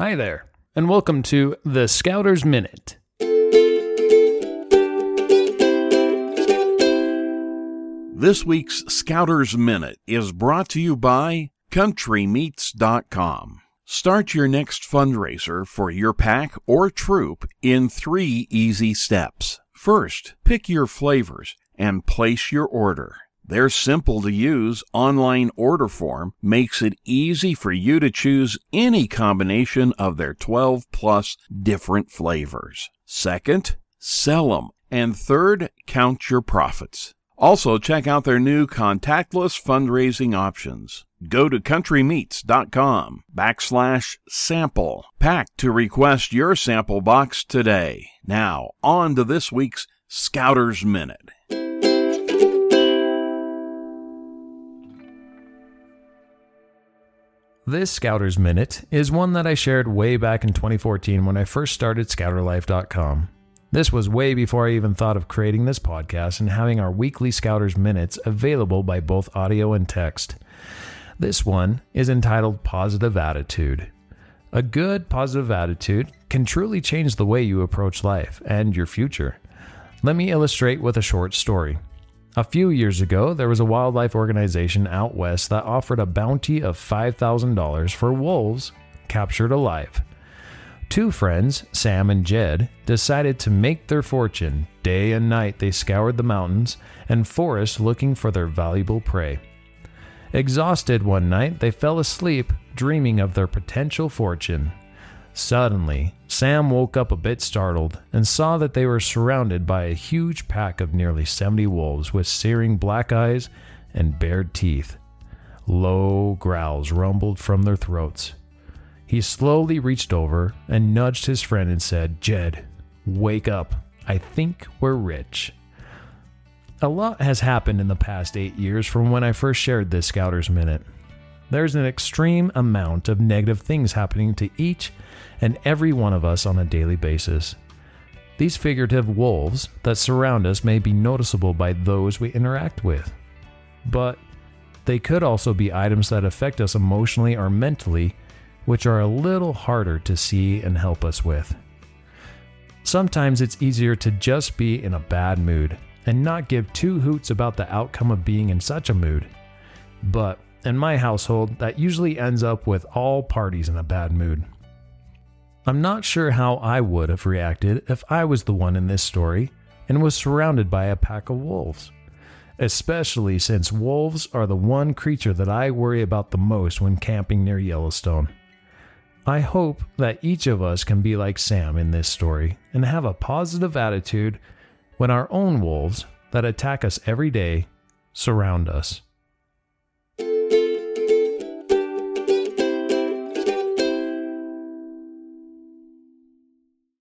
Hi there, and welcome to the Scouters Minute. This week's Scouters Minute is brought to you by CountryMeats.com. Start your next fundraiser for your pack or troop in three easy steps. First, pick your flavors and place your order. Their simple to use online order form makes it easy for you to choose any combination of their 12 plus different flavors. Second, sell them. And third, count your profits. Also, check out their new contactless fundraising options. Go to countrymeats.com backslash sample pack to request your sample box today. Now, on to this week's Scouters Minute. This Scouters Minute is one that I shared way back in 2014 when I first started scouterlife.com. This was way before I even thought of creating this podcast and having our weekly Scouters Minutes available by both audio and text. This one is entitled Positive Attitude. A good positive attitude can truly change the way you approach life and your future. Let me illustrate with a short story. A few years ago, there was a wildlife organization out west that offered a bounty of $5,000 for wolves captured alive. Two friends, Sam and Jed, decided to make their fortune. Day and night they scoured the mountains and forests looking for their valuable prey. Exhausted one night, they fell asleep, dreaming of their potential fortune. Suddenly, Sam woke up a bit startled and saw that they were surrounded by a huge pack of nearly 70 wolves with searing black eyes and bared teeth. Low growls rumbled from their throats. He slowly reached over and nudged his friend and said, Jed, wake up. I think we're rich. A lot has happened in the past eight years from when I first shared this Scouters Minute. There's an extreme amount of negative things happening to each and every one of us on a daily basis. These figurative wolves that surround us may be noticeable by those we interact with, but they could also be items that affect us emotionally or mentally which are a little harder to see and help us with. Sometimes it's easier to just be in a bad mood and not give two hoots about the outcome of being in such a mood. But in my household, that usually ends up with all parties in a bad mood. I'm not sure how I would have reacted if I was the one in this story and was surrounded by a pack of wolves, especially since wolves are the one creature that I worry about the most when camping near Yellowstone. I hope that each of us can be like Sam in this story and have a positive attitude when our own wolves that attack us every day surround us.